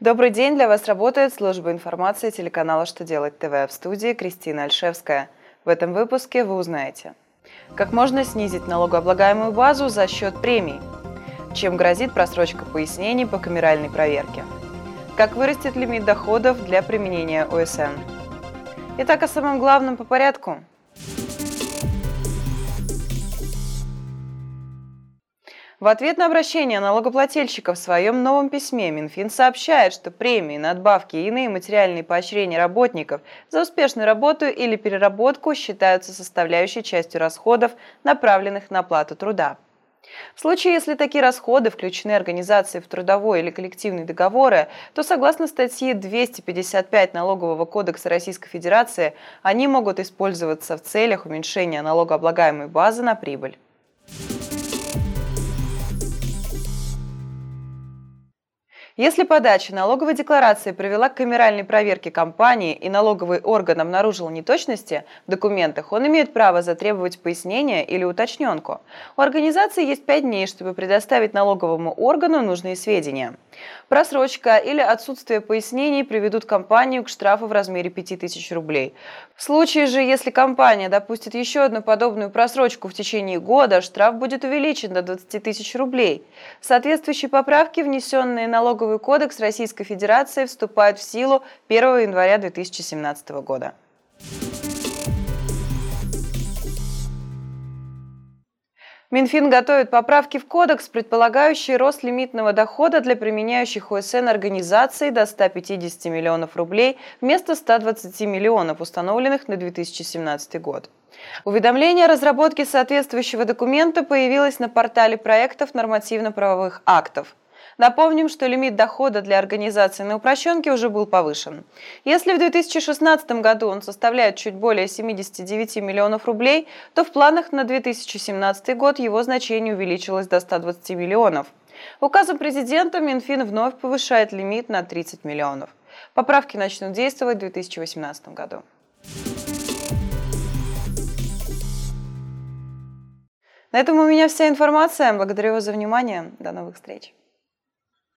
Добрый день, для вас работает служба информации телеканала «Что делать ТВ» в студии Кристина Альшевская. В этом выпуске вы узнаете, как можно снизить налогооблагаемую базу за счет премий, чем грозит просрочка пояснений по камеральной проверке, как вырастет лимит доходов для применения ОСН. Итак, о самом главном по порядку – В ответ на обращение налогоплательщика в своем новом письме Минфин сообщает, что премии, надбавки и иные материальные поощрения работников за успешную работу или переработку считаются составляющей частью расходов, направленных на оплату труда. В случае, если такие расходы включены организации в трудовой или коллективные договоры, то согласно статье 255 Налогового кодекса Российской Федерации они могут использоваться в целях уменьшения налогооблагаемой базы на прибыль. Если подача налоговой декларации привела к камеральной проверке компании и налоговый орган обнаружил неточности в документах, он имеет право затребовать пояснения или уточненку. У организации есть пять дней, чтобы предоставить налоговому органу нужные сведения. Просрочка или отсутствие пояснений приведут компанию к штрафу в размере 5000 рублей. В случае же, если компания допустит еще одну подобную просрочку в течение года, штраф будет увеличен до 20 тысяч рублей. Соответствующие поправки, внесенные налоговой Налоговый кодекс Российской Федерации вступает в силу 1 января 2017 года. Минфин готовит поправки в кодекс, предполагающие рост лимитного дохода для применяющих ОСН организаций до 150 миллионов рублей вместо 120 миллионов, установленных на 2017 год. Уведомление о разработке соответствующего документа появилось на портале проектов нормативно-правовых актов. Напомним, что лимит дохода для организации на упрощенке уже был повышен. Если в 2016 году он составляет чуть более 79 миллионов рублей, то в планах на 2017 год его значение увеличилось до 120 миллионов. Указом президента Минфин вновь повышает лимит на 30 миллионов. Поправки начнут действовать в 2018 году. На этом у меня вся информация. Благодарю вас за внимание. До новых встреч.